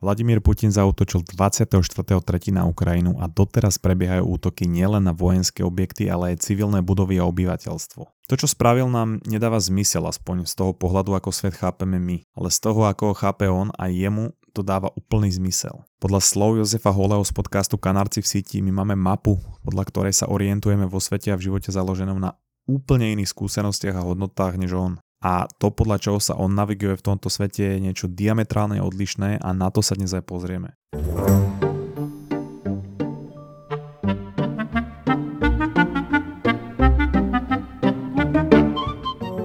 Vladimír Putin zautočil 24.3. na Ukrajinu a doteraz prebiehajú útoky nielen na vojenské objekty, ale aj civilné budovy a obyvateľstvo. To, čo spravil nám, nedáva zmysel aspoň z toho pohľadu, ako svet chápeme my, ale z toho, ako ho chápe on a jemu to dáva úplný zmysel. Podľa slov Jozefa Holeho z podcastu Kanárci v síti my máme mapu, podľa ktorej sa orientujeme vo svete a v živote založenom na úplne iných skúsenostiach a hodnotách než on a to podľa čoho sa on naviguje v tomto svete je niečo diametrálne odlišné a na to sa dnes aj pozrieme.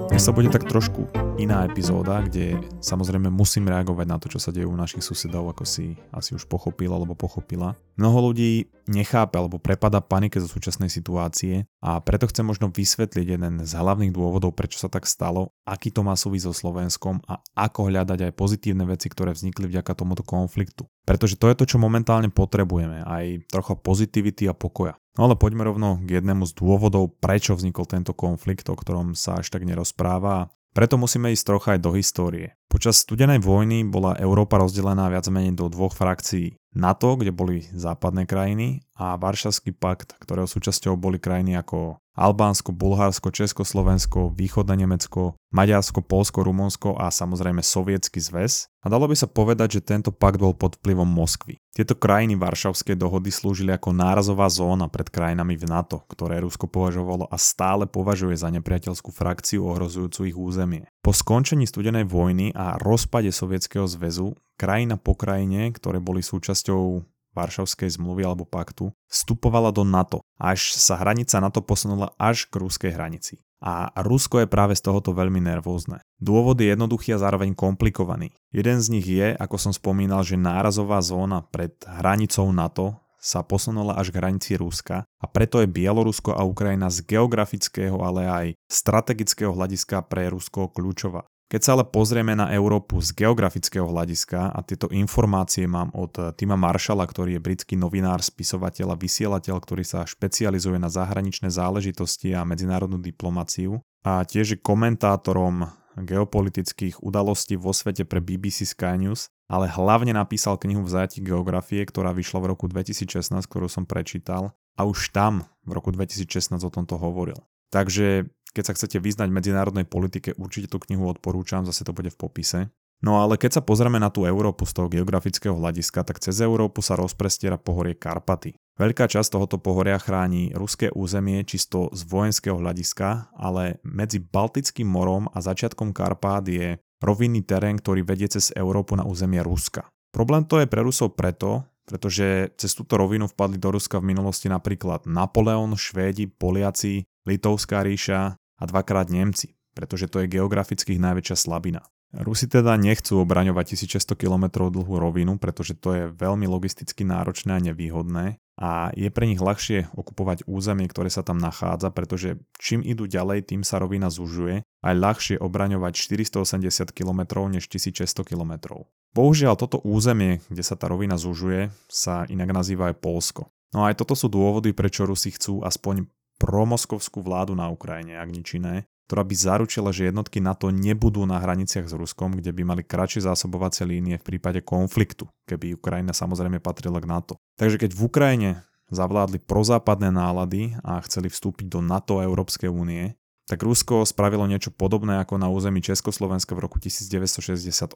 Dnes sa bude tak trošku iná epizóda, kde samozrejme musím reagovať na to, čo sa deje u našich susedov, ako si asi už pochopil alebo pochopila. Mnoho ľudí nechápe alebo prepada panike zo súčasnej situácie a preto chcem možno vysvetliť jeden z hlavných dôvodov, prečo sa tak stalo, aký to má súvisť so Slovenskom a ako hľadať aj pozitívne veci, ktoré vznikli vďaka tomuto konfliktu. Pretože to je to, čo momentálne potrebujeme, aj trocha pozitivity a pokoja. No ale poďme rovno k jednému z dôvodov, prečo vznikol tento konflikt, o ktorom sa až tak nerozpráva. Preto musíme ísť trocha aj do histórie. Počas studenej vojny bola Európa rozdelená viac menej do dvoch frakcií. NATO, kde boli západné krajiny a Varšavský pakt, ktorého súčasťou boli krajiny ako Albánsko, Bulharsko, Československo, Východné Nemecko, Maďarsko, Polsko, Rumunsko a samozrejme Sovietsky zväz. A dalo by sa povedať, že tento pakt bol pod vplyvom Moskvy. Tieto krajiny Varšavskej dohody slúžili ako nárazová zóna pred krajinami v NATO, ktoré Rusko považovalo a stále považuje za nepriateľskú frakciu ohrozujúcu ich územie. Po skončení studenej vojny a rozpade Sovietskeho zväzu, krajina po krajine, ktoré boli súčasťou Varšavskej zmluvy alebo paktu, vstupovala do NATO, až sa hranica NATO posunula až k ruskej hranici. A Rusko je práve z tohoto veľmi nervózne. Dôvod je jednoduchý a zároveň komplikovaný. Jeden z nich je, ako som spomínal, že nárazová zóna pred hranicou NATO sa posunula až k hranici Ruska a preto je Bielorusko a Ukrajina z geografického, ale aj strategického hľadiska pre Rusko kľúčová. Keď sa ale pozrieme na Európu z geografického hľadiska, a tieto informácie mám od Tima Marshalla, ktorý je britský novinár, spisovateľ a vysielateľ, ktorý sa špecializuje na zahraničné záležitosti a medzinárodnú diplomáciu, a tiež je komentátorom geopolitických udalostí vo svete pre BBC Sky News, ale hlavne napísal knihu Vzáti geografie, ktorá vyšla v roku 2016, ktorú som prečítal a už tam v roku 2016 o tomto hovoril. Takže keď sa chcete vyznať v medzinárodnej politike, určite tú knihu odporúčam, zase to bude v popise. No ale keď sa pozrieme na tú Európu z toho geografického hľadiska, tak cez Európu sa rozprestiera pohorie Karpaty. Veľká časť tohoto pohoria chráni ruské územie čisto z vojenského hľadiska, ale medzi Baltickým morom a začiatkom Karpát je rovinný terén, ktorý vedie cez Európu na územie Ruska. Problém to je pre Rusov preto, pretože cez túto rovinu vpadli do Ruska v minulosti napríklad Napoleon, Švédi, Poliaci, Litovská ríša a dvakrát Nemci, pretože to je geograficky najväčšia slabina. Rusi teda nechcú obraňovať 1600 km dlhú rovinu, pretože to je veľmi logisticky náročné a nevýhodné a je pre nich ľahšie okupovať územie, ktoré sa tam nachádza, pretože čím idú ďalej, tým sa rovina zužuje a je ľahšie obraňovať 480 km než 1600 km. Bohužiaľ toto územie, kde sa tá rovina zužuje, sa inak nazýva aj Polsko. No a aj toto sú dôvody, prečo Rusi chcú aspoň promoskovskú vládu na Ukrajine, ak nič iné, ktorá by zaručila, že jednotky NATO nebudú na hraniciach s Ruskom, kde by mali kratšie zásobovacie línie v prípade konfliktu, keby Ukrajina samozrejme patrila k NATO. Takže keď v Ukrajine zavládli prozápadné nálady a chceli vstúpiť do NATO a Európskej únie, tak Rusko spravilo niečo podobné ako na území Československa v roku 1968.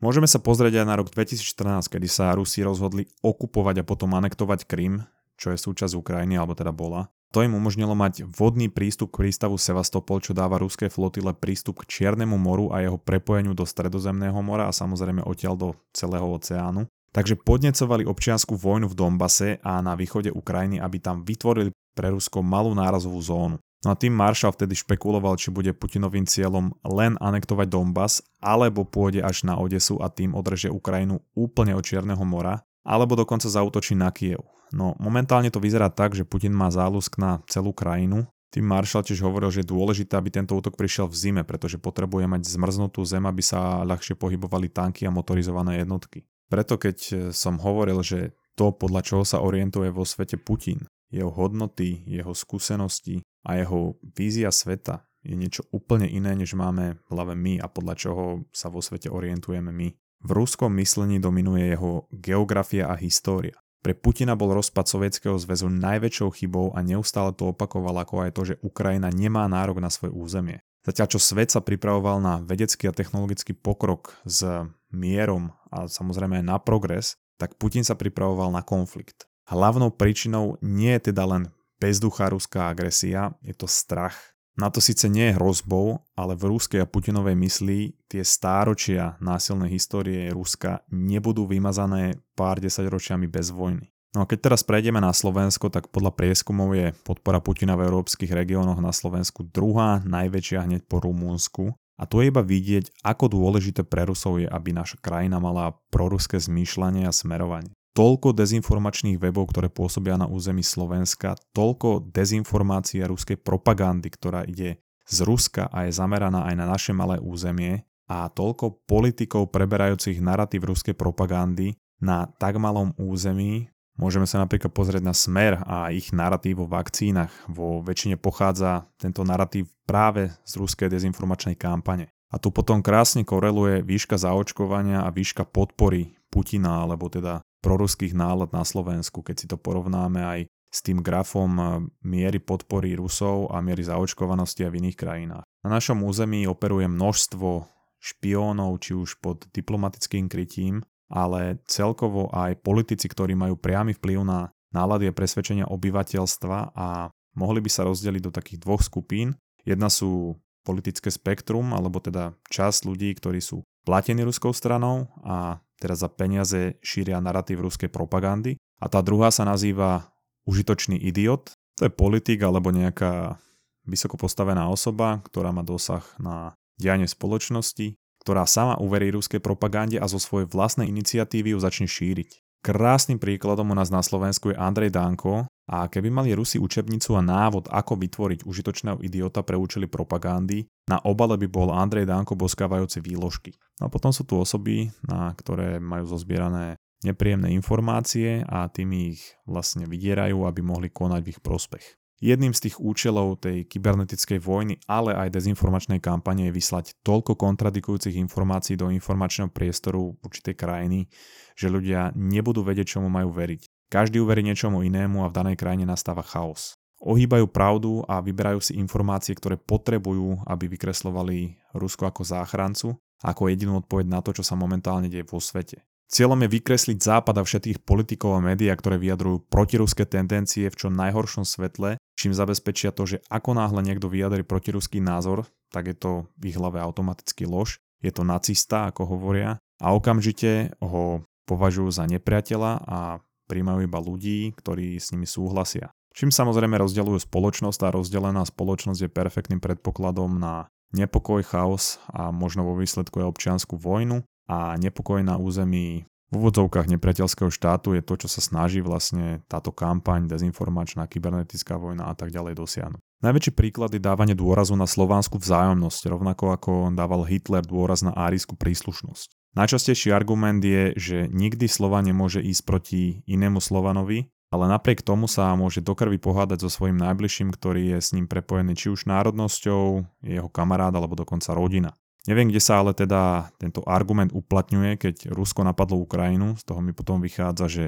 Môžeme sa pozrieť aj na rok 2014, kedy sa Rusi rozhodli okupovať a potom anektovať Krym, čo je súčasť Ukrajiny, alebo teda bola, to im umožnilo mať vodný prístup k prístavu Sevastopol, čo dáva ruské flotile prístup k Čiernemu moru a jeho prepojeniu do Stredozemného mora a samozrejme odtiaľ do celého oceánu. Takže podnecovali občianskú vojnu v Dombase a na východe Ukrajiny, aby tam vytvorili pre Rusko malú nárazovú zónu. No a tým Marshall vtedy špekuloval, či bude Putinovým cieľom len anektovať Donbass, alebo pôjde až na Odesu a tým odreže Ukrajinu úplne od Čierneho mora, alebo dokonca zautočí na Kiev. No momentálne to vyzerá tak, že Putin má záľusk na celú krajinu. Tým Marshall tiež hovoril, že je dôležité, aby tento útok prišiel v zime, pretože potrebuje mať zmrznutú zem, aby sa ľahšie pohybovali tanky a motorizované jednotky. Preto keď e, som hovoril, že to, podľa čoho sa orientuje vo svete Putin, jeho hodnoty, jeho skúsenosti a jeho vízia sveta je niečo úplne iné, než máme v hlave my a podľa čoho sa vo svete orientujeme my. V ruskom myslení dominuje jeho geografia a história. Pre Putina bol rozpad Sovietskeho zväzu najväčšou chybou a neustále to opakoval ako aj to, že Ukrajina nemá nárok na svoje územie. Zatiaľ čo svet sa pripravoval na vedecký a technologický pokrok s mierom a samozrejme aj na progres, tak Putin sa pripravoval na konflikt. Hlavnou príčinou nie je teda len bezduchá ruská agresia, je to strach. Na to síce nie je hrozbou, ale v ruskej a Putinovej mysli tie stáročia násilnej histórie Ruska nebudú vymazané pár desaťročiami bez vojny. No a keď teraz prejdeme na Slovensko, tak podľa prieskumov je podpora Putina v európskych regiónoch na Slovensku druhá najväčšia hneď po Rumúnsku. A tu je iba vidieť, ako dôležité pre Rusov je, aby naša krajina mala proruské zmýšľanie a smerovanie toľko dezinformačných webov, ktoré pôsobia na území Slovenska, toľko dezinformácií a ruskej propagandy, ktorá ide z Ruska a je zameraná aj na naše malé územie a toľko politikov preberajúcich narratív ruskej propagandy na tak malom území. Môžeme sa napríklad pozrieť na smer a ich narratív o vakcínach. Vo väčšine pochádza tento narratív práve z ruskej dezinformačnej kampane. A tu potom krásne koreluje výška zaočkovania a výška podpory Putina, alebo teda proruských nálad na Slovensku, keď si to porovnáme aj s tým grafom eh, miery podpory Rusov a miery zaočkovanosti a v iných krajinách. Na našom území operuje množstvo špiónov, či už pod diplomatickým krytím, ale celkovo aj politici, ktorí majú priamy vplyv na nálady a presvedčenia obyvateľstva a mohli by sa rozdeliť do takých dvoch skupín. Jedna sú politické spektrum, alebo teda časť ľudí, ktorí sú platení ruskou stranou a teraz za peniaze šíria narratív ruskej propagandy. A tá druhá sa nazýva užitočný idiot. To je politik alebo nejaká vysoko postavená osoba, ktorá má dosah na dianie spoločnosti, ktorá sama uverí ruskej propagande a zo svojej vlastnej iniciatívy ju začne šíriť. Krásnym príkladom u nás na Slovensku je Andrej Danko a keby mali Rusi učebnicu a návod, ako vytvoriť užitočného idiota pre účely propagandy, na obale by bol Andrej Danko boskávajúci výložky. No a potom sú tu osoby, na ktoré majú zozbierané nepríjemné informácie a tým ich vlastne vydierajú, aby mohli konať v ich prospech. Jedným z tých účelov tej kybernetickej vojny, ale aj dezinformačnej kampane je vyslať toľko kontradikujúcich informácií do informačného priestoru určitej krajiny, že ľudia nebudú vedieť, čomu majú veriť. Každý uverí niečomu inému a v danej krajine nastáva chaos. Ohýbajú pravdu a vyberajú si informácie, ktoré potrebujú, aby vykreslovali Rusko ako záchrancu, ako jedinú odpoveď na to, čo sa momentálne deje vo svete. Cieľom je vykresliť Západ a všetkých politikov a médiá, ktoré vyjadrujú protiruské tendencie v čo najhoršom svetle, čím zabezpečia to, že ako náhle niekto vyjadri protiruský názor, tak je to v ich hlave automaticky lož, je to nacista, ako hovoria, a okamžite ho považujú za nepriateľa a príjmajú iba ľudí, ktorí s nimi súhlasia. Čím samozrejme rozdeľujú spoločnosť a rozdelená spoločnosť je perfektným predpokladom na nepokoj, chaos a možno vo výsledku aj občianskú vojnu a nepokoj na území v úvodzovkách nepriateľského štátu je to, čo sa snaží vlastne táto kampaň, dezinformačná, kybernetická vojna a tak ďalej dosiahnuť. Najväčší príklad je dávanie dôrazu na slovanskú vzájomnosť, rovnako ako dával Hitler dôraz na árijskú príslušnosť. Najčastejší argument je, že nikdy slova nemôže ísť proti inému Slovanovi, ale napriek tomu sa môže do krvi pohádať so svojím najbližším, ktorý je s ním prepojený či už národnosťou, jeho kamarát alebo dokonca rodina. Neviem, kde sa ale teda tento argument uplatňuje, keď Rusko napadlo Ukrajinu. Z toho mi potom vychádza, že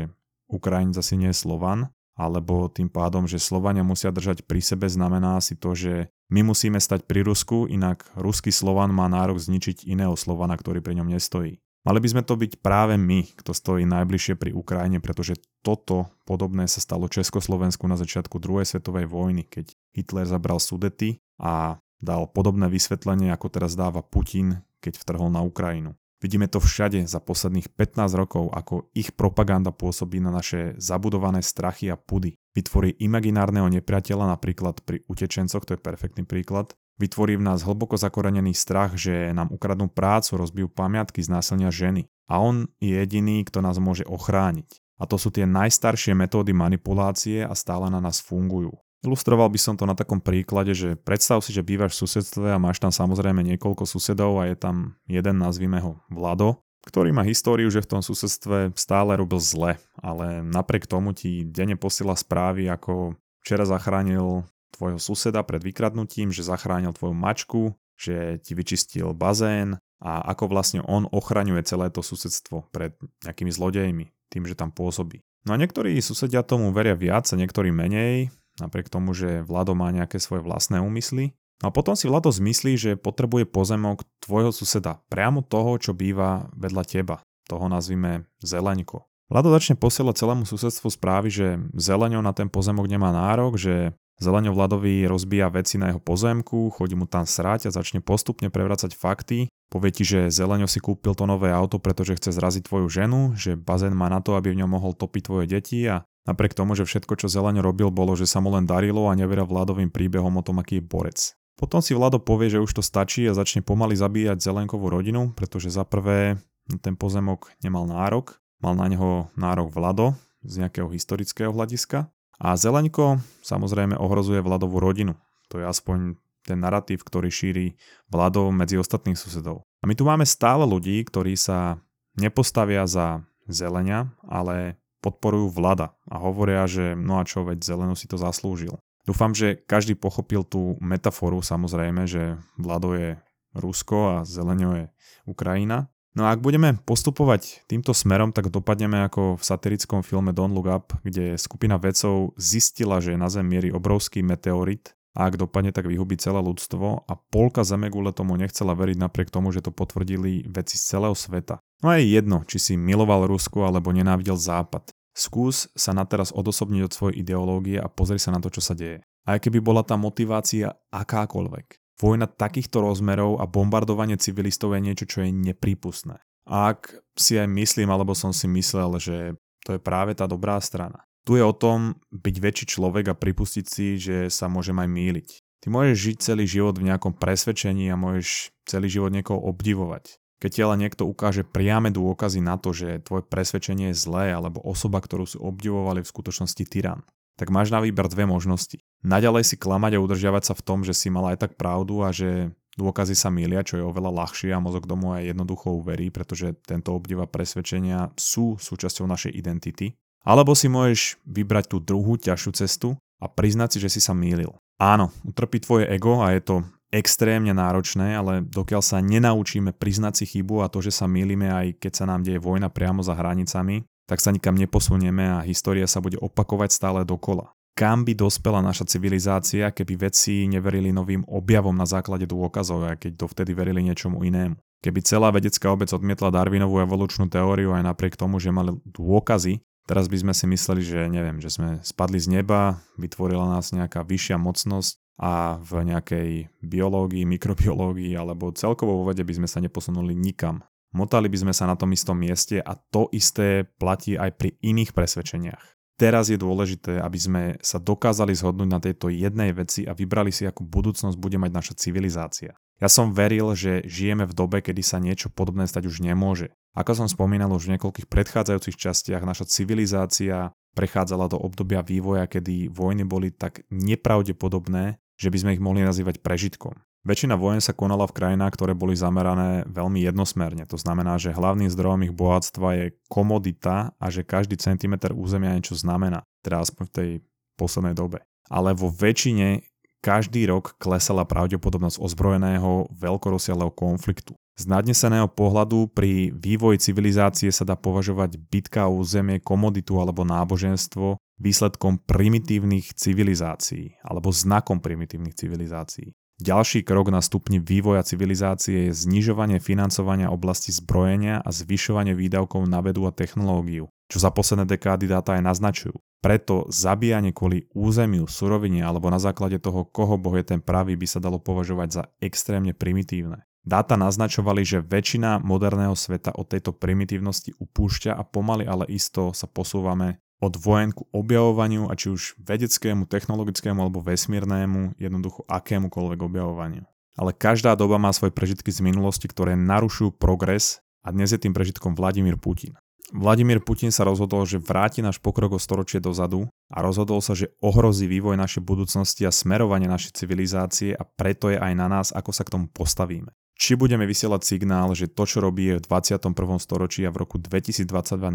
Ukrajinec asi nie je Slovan, alebo tým pádom, že Slovania musia držať pri sebe, znamená si to, že my musíme stať pri Rusku, inak ruský Slovan má nárok zničiť iného Slovana, ktorý pri ňom nestojí. Mali by sme to byť práve my, kto stojí najbližšie pri Ukrajine, pretože toto podobné sa stalo Československu na začiatku druhej svetovej vojny, keď Hitler zabral Sudety a dal podobné vysvetlenie, ako teraz dáva Putin, keď vtrhol na Ukrajinu. Vidíme to všade za posledných 15 rokov, ako ich propaganda pôsobí na naše zabudované strachy a pudy. Vytvorí imaginárneho nepriateľa napríklad pri utečencoch, to je perfektný príklad. Vytvorí v nás hlboko zakorenený strach, že nám ukradnú prácu, rozbijú pamiatky, znásilnia ženy. A on je jediný, kto nás môže ochrániť. A to sú tie najstaršie metódy manipulácie a stále na nás fungujú. Ilustroval by som to na takom príklade, že predstav si, že bývaš v susedstve a máš tam samozrejme niekoľko susedov a je tam jeden, nazvime ho Vlado, ktorý má históriu, že v tom susedstve stále robil zle, ale napriek tomu ti denne posiela správy, ako včera zachránil tvojho suseda pred vykradnutím, že zachránil tvoju mačku, že ti vyčistil bazén a ako vlastne on ochraňuje celé to susedstvo pred nejakými zlodejmi, tým, že tam pôsobí. No a niektorí susedia tomu veria viac a niektorí menej, napriek tomu, že Vlado má nejaké svoje vlastné úmysly. No a potom si Vlado zmyslí, že potrebuje pozemok tvojho suseda, priamo toho, čo býva vedľa teba. Toho nazvime Zeleňko. Vlado začne posielať celému susedstvu správy, že Zeleňo na ten pozemok nemá nárok, že Zeleňo Vladovi rozbíja veci na jeho pozemku, chodí mu tam srať a začne postupne prevracať fakty. Povie ti, že Zeleňo si kúpil to nové auto, pretože chce zraziť tvoju ženu, že bazén má na to, aby v ňom mohol topiť tvoje deti a napriek tomu, že všetko, čo Zeleňo robil, bolo, že sa mu len darilo a neveria Vladovým príbehom o tom, aký je borec. Potom si Vlado povie, že už to stačí a začne pomaly zabíjať Zelenkovú rodinu, pretože za prvé ten pozemok nemal nárok, mal na neho nárok Vlado z nejakého historického hľadiska a Zeleňko samozrejme ohrozuje Vladovú rodinu. To je aspoň ten narratív, ktorý šíri Vladov medzi ostatných susedov. A my tu máme stále ľudí, ktorí sa nepostavia za Zelenia, ale podporujú Vlada a hovoria, že no a čo, veď Zeleno si to zaslúžil. Dúfam, že každý pochopil tú metaforu samozrejme, že Vlado je Rusko a Zelenio je Ukrajina. No a ak budeme postupovať týmto smerom, tak dopadneme ako v satirickom filme Don't Look Up, kde skupina vedcov zistila, že na Zem mierí obrovský meteorit a ak dopadne, tak vyhubí celé ľudstvo a polka Zemegule tomu nechcela veriť napriek tomu, že to potvrdili veci z celého sveta. No a je jedno, či si miloval Rusko alebo nenávidel Západ. Skús sa na teraz odosobniť od svojej ideológie a pozri sa na to, čo sa deje. Aj keby bola tá motivácia akákoľvek. Vojna takýchto rozmerov a bombardovanie civilistov je niečo, čo je neprípustné. A ak si aj myslím, alebo som si myslel, že to je práve tá dobrá strana. Tu je o tom byť väčší človek a pripustiť si, že sa môžem aj míliť. Ty môžeš žiť celý život v nejakom presvedčení a môžeš celý život niekoho obdivovať. Keď ti ale niekto ukáže priame dôkazy na to, že tvoje presvedčenie je zlé alebo osoba, ktorú si obdivovali v skutočnosti tyran, tak máš na výber dve možnosti. Naďalej si klamať a udržiavať sa v tom, že si mal aj tak pravdu a že dôkazy sa milia, čo je oveľa ľahšie a mozog domu aj jednoducho uverí, pretože tento obdiva presvedčenia sú súčasťou našej identity. Alebo si môžeš vybrať tú druhú ťažšiu cestu a priznať si, že si sa mýlil. Áno, utrpí tvoje ego a je to extrémne náročné, ale dokiaľ sa nenaučíme priznať si chybu a to, že sa mýlime aj keď sa nám deje vojna priamo za hranicami, tak sa nikam neposunieme a história sa bude opakovať stále dokola. Kam by dospela naša civilizácia, keby vedci neverili novým objavom na základe dôkazov, aj keď dovtedy verili niečomu inému? Keby celá vedecká obec odmietla Darwinovú evolučnú teóriu aj napriek tomu, že mali dôkazy, teraz by sme si mysleli, že neviem, že sme spadli z neba, vytvorila nás nejaká vyššia mocnosť a v nejakej biológii, mikrobiológii alebo celkovo vo vede by sme sa neposunuli nikam. Motali by sme sa na tom istom mieste a to isté platí aj pri iných presvedčeniach. Teraz je dôležité, aby sme sa dokázali zhodnúť na tejto jednej veci a vybrali si, akú budúcnosť bude mať naša civilizácia. Ja som veril, že žijeme v dobe, kedy sa niečo podobné stať už nemôže. Ako som spomínal už v niekoľkých predchádzajúcich častiach, naša civilizácia prechádzala do obdobia vývoja, kedy vojny boli tak nepravdepodobné, že by sme ich mohli nazývať prežitkom. Väčšina vojen sa konala v krajinách, ktoré boli zamerané veľmi jednosmerne. To znamená, že hlavným zdrojom ich bohatstva je komodita a že každý centimetr územia niečo znamená. Teda aspoň v tej poslednej dobe. Ale vo väčšine každý rok klesala pravdepodobnosť ozbrojeného veľkorosialeho konfliktu. Z nadneseného pohľadu pri vývoji civilizácie sa dá považovať bitka o územie, komoditu alebo náboženstvo výsledkom primitívnych civilizácií alebo znakom primitívnych civilizácií. Ďalší krok na stupni vývoja civilizácie je znižovanie financovania oblasti zbrojenia a zvyšovanie výdavkov na vedu a technológiu, čo za posledné dekády dáta aj naznačujú. Preto zabíjanie kvôli územiu, surovine alebo na základe toho, koho boh je ten pravý, by sa dalo považovať za extrémne primitívne. Dáta naznačovali, že väčšina moderného sveta od tejto primitívnosti upúšťa a pomaly ale isto sa posúvame od vojen ku objavovaniu a či už vedeckému, technologickému alebo vesmírnemu, jednoducho akémukoľvek objavovaniu. Ale každá doba má svoje prežitky z minulosti, ktoré narušujú progres a dnes je tým prežitkom Vladimír Putin. Vladimír Putin sa rozhodol, že vráti náš pokrok o storočie dozadu a rozhodol sa, že ohrozí vývoj našej budúcnosti a smerovanie našej civilizácie a preto je aj na nás, ako sa k tomu postavíme či budeme vysielať signál, že to, čo robí je v 21. storočí a v roku 2022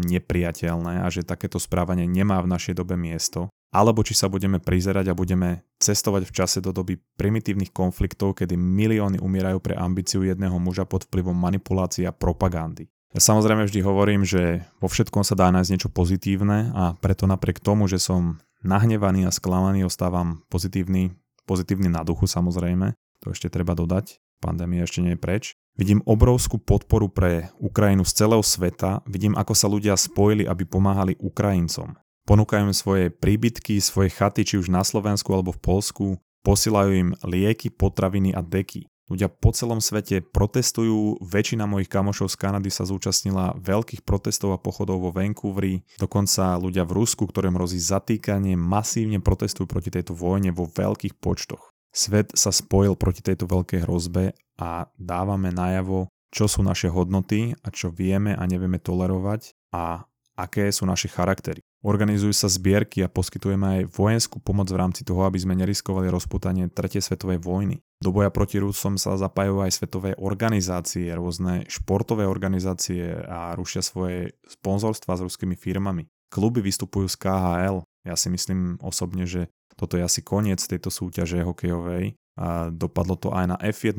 nepriateľné a že takéto správanie nemá v našej dobe miesto, alebo či sa budeme prizerať a budeme cestovať v čase do doby primitívnych konfliktov, kedy milióny umierajú pre ambíciu jedného muža pod vplyvom manipulácií a propagandy. Ja samozrejme vždy hovorím, že vo všetkom sa dá nájsť niečo pozitívne a preto napriek tomu, že som nahnevaný a sklamaný, ostávam pozitívny, pozitívny na duchu samozrejme, to ešte treba dodať, pandémia ešte nie je preč. Vidím obrovskú podporu pre Ukrajinu z celého sveta, vidím ako sa ľudia spojili, aby pomáhali Ukrajincom. Ponúkajú im svoje príbytky, svoje chaty, či už na Slovensku alebo v Polsku, posielajú im lieky, potraviny a deky. Ľudia po celom svete protestujú, väčšina mojich kamošov z Kanady sa zúčastnila veľkých protestov a pochodov vo Vancouveri, dokonca ľudia v Rusku, ktorým hrozí zatýkanie, masívne protestujú proti tejto vojne vo veľkých počtoch. Svet sa spojil proti tejto veľkej hrozbe a dávame najavo, čo sú naše hodnoty a čo vieme a nevieme tolerovať a aké sú naše charaktery. Organizujú sa zbierky a poskytujeme aj vojenskú pomoc v rámci toho, aby sme neriskovali rozputanie 3. svetovej vojny. Do boja proti Rusom sa zapájajú aj svetové organizácie, rôzne športové organizácie a rušia svoje sponzorstva s ruskými firmami. Kluby vystupujú z KHL. Ja si myslím osobne, že toto je asi koniec tejto súťaže hokejovej. A dopadlo to aj na F1,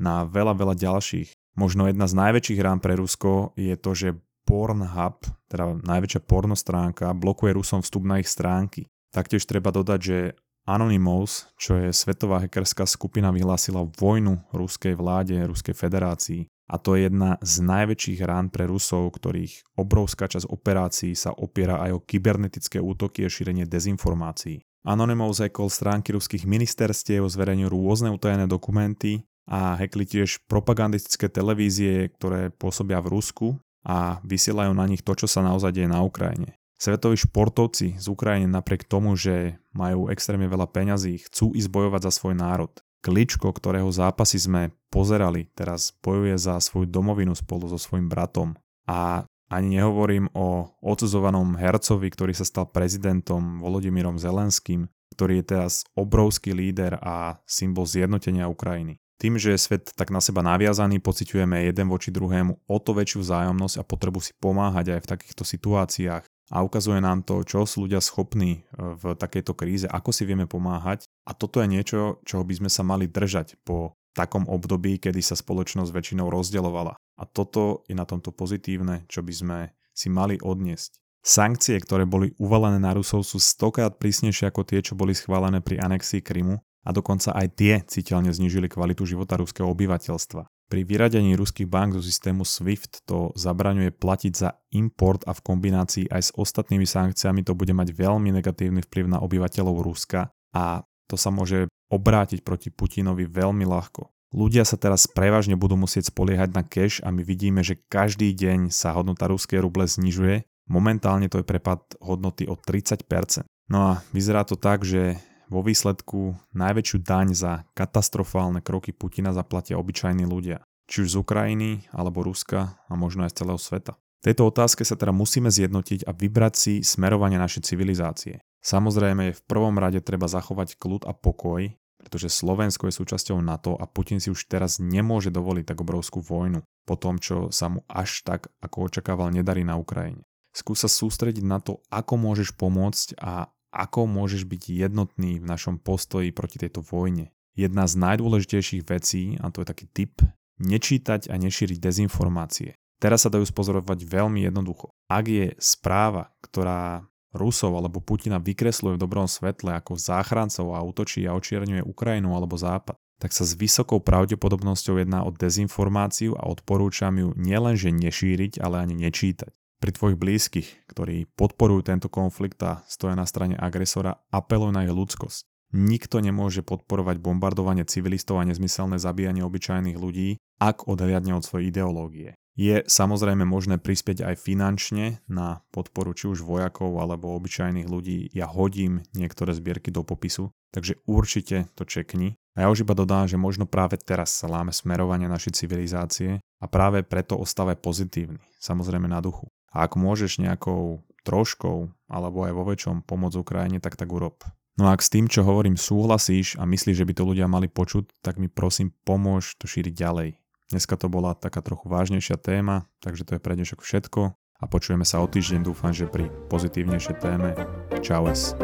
na veľa, veľa ďalších. Možno jedna z najväčších rán pre Rusko je to, že Pornhub, teda najväčšia porno stránka, blokuje Rusom vstup na ich stránky. Taktiež treba dodať, že Anonymous, čo je svetová hackerská skupina, vyhlásila vojnu ruskej vláde, Ruskej federácii. A to je jedna z najväčších rán pre Rusov, ktorých obrovská časť operácií sa opiera aj o kybernetické útoky a šírenie dezinformácií. Anonymous hackol stránky ruských ministerstiev, zverejňujú rôzne utajené dokumenty a hackli tiež propagandistické televízie, ktoré pôsobia v Rusku a vysielajú na nich to, čo sa naozaj deje na Ukrajine. Svetoví športovci z Ukrajiny napriek tomu, že majú extrémne veľa peňazí, chcú ísť bojovať za svoj národ. Kličko, ktorého zápasy sme pozerali, teraz bojuje za svoju domovinu spolu so svojím bratom. A ani nehovorím o odsudzovanom hercovi, ktorý sa stal prezidentom Volodymyrom Zelenským, ktorý je teraz obrovský líder a symbol zjednotenia Ukrajiny. Tým, že je svet tak na seba naviazaný, pociťujeme jeden voči druhému o to väčšiu vzájomnosť a potrebu si pomáhať aj v takýchto situáciách. A ukazuje nám to, čo sú ľudia schopní e, v takejto kríze, ako si vieme pomáhať. A toto je niečo, čoho by sme sa mali držať po takom období, kedy sa spoločnosť väčšinou rozdeľovala. A toto je na tomto pozitívne, čo by sme si mali odniesť. Sankcie, ktoré boli uvalené na Rusov sú stokrát prísnejšie ako tie, čo boli schválené pri anexii Krymu a dokonca aj tie citeľne znižili kvalitu života ruského obyvateľstva. Pri vyradení ruských bank zo systému SWIFT to zabraňuje platiť za import a v kombinácii aj s ostatnými sankciami to bude mať veľmi negatívny vplyv na obyvateľov Ruska a to sa môže obrátiť proti Putinovi veľmi ľahko. Ľudia sa teraz prevažne budú musieť spoliehať na cash a my vidíme, že každý deň sa hodnota ruskej ruble znižuje. Momentálne to je prepad hodnoty o 30%. No a vyzerá to tak, že vo výsledku najväčšiu daň za katastrofálne kroky Putina zaplatia obyčajní ľudia, či už z Ukrajiny, alebo Ruska a možno aj z celého sveta. V tejto otázke sa teda musíme zjednotiť a vybrať si smerovanie našej civilizácie. Samozrejme v prvom rade treba zachovať kľud a pokoj, pretože Slovensko je súčasťou NATO a Putin si už teraz nemôže dovoliť tak obrovskú vojnu po tom, čo sa mu až tak, ako očakával, nedarí na Ukrajine. Skús sa sústrediť na to, ako môžeš pomôcť a ako môžeš byť jednotný v našom postoji proti tejto vojne. Jedna z najdôležitejších vecí, a to je taký tip, nečítať a nešíriť dezinformácie. Teraz sa dajú spozorovať veľmi jednoducho. Ak je správa, ktorá Rusov alebo Putina vykresluje v dobrom svetle ako záchrancov a útočí a očierňuje Ukrajinu alebo Západ, tak sa s vysokou pravdepodobnosťou jedná o dezinformáciu a odporúčam ju nielenže nešíriť, ale ani nečítať pri tvojich blízkych, ktorí podporujú tento konflikt a stoja na strane agresora, apeluj na ich ľudskosť. Nikto nemôže podporovať bombardovanie civilistov a nezmyselné zabíjanie obyčajných ľudí, ak odhliadne od svojej ideológie. Je samozrejme možné prispieť aj finančne na podporu či už vojakov alebo obyčajných ľudí. Ja hodím niektoré zbierky do popisu, takže určite to čekni. A ja už iba dodám, že možno práve teraz sa láme smerovanie našej civilizácie a práve preto ostávaj pozitívny, samozrejme na duchu. A ak môžeš nejakou troškou alebo aj vo väčšom pomôcť Ukrajine, tak tak urob. No a ak s tým, čo hovorím, súhlasíš a myslíš, že by to ľudia mali počuť, tak mi prosím pomôž to šíriť ďalej. Dneska to bola taká trochu vážnejšia téma, takže to je pre dnešok všetko a počujeme sa o týždeň, dúfam, že pri pozitívnejšej téme. Čau es.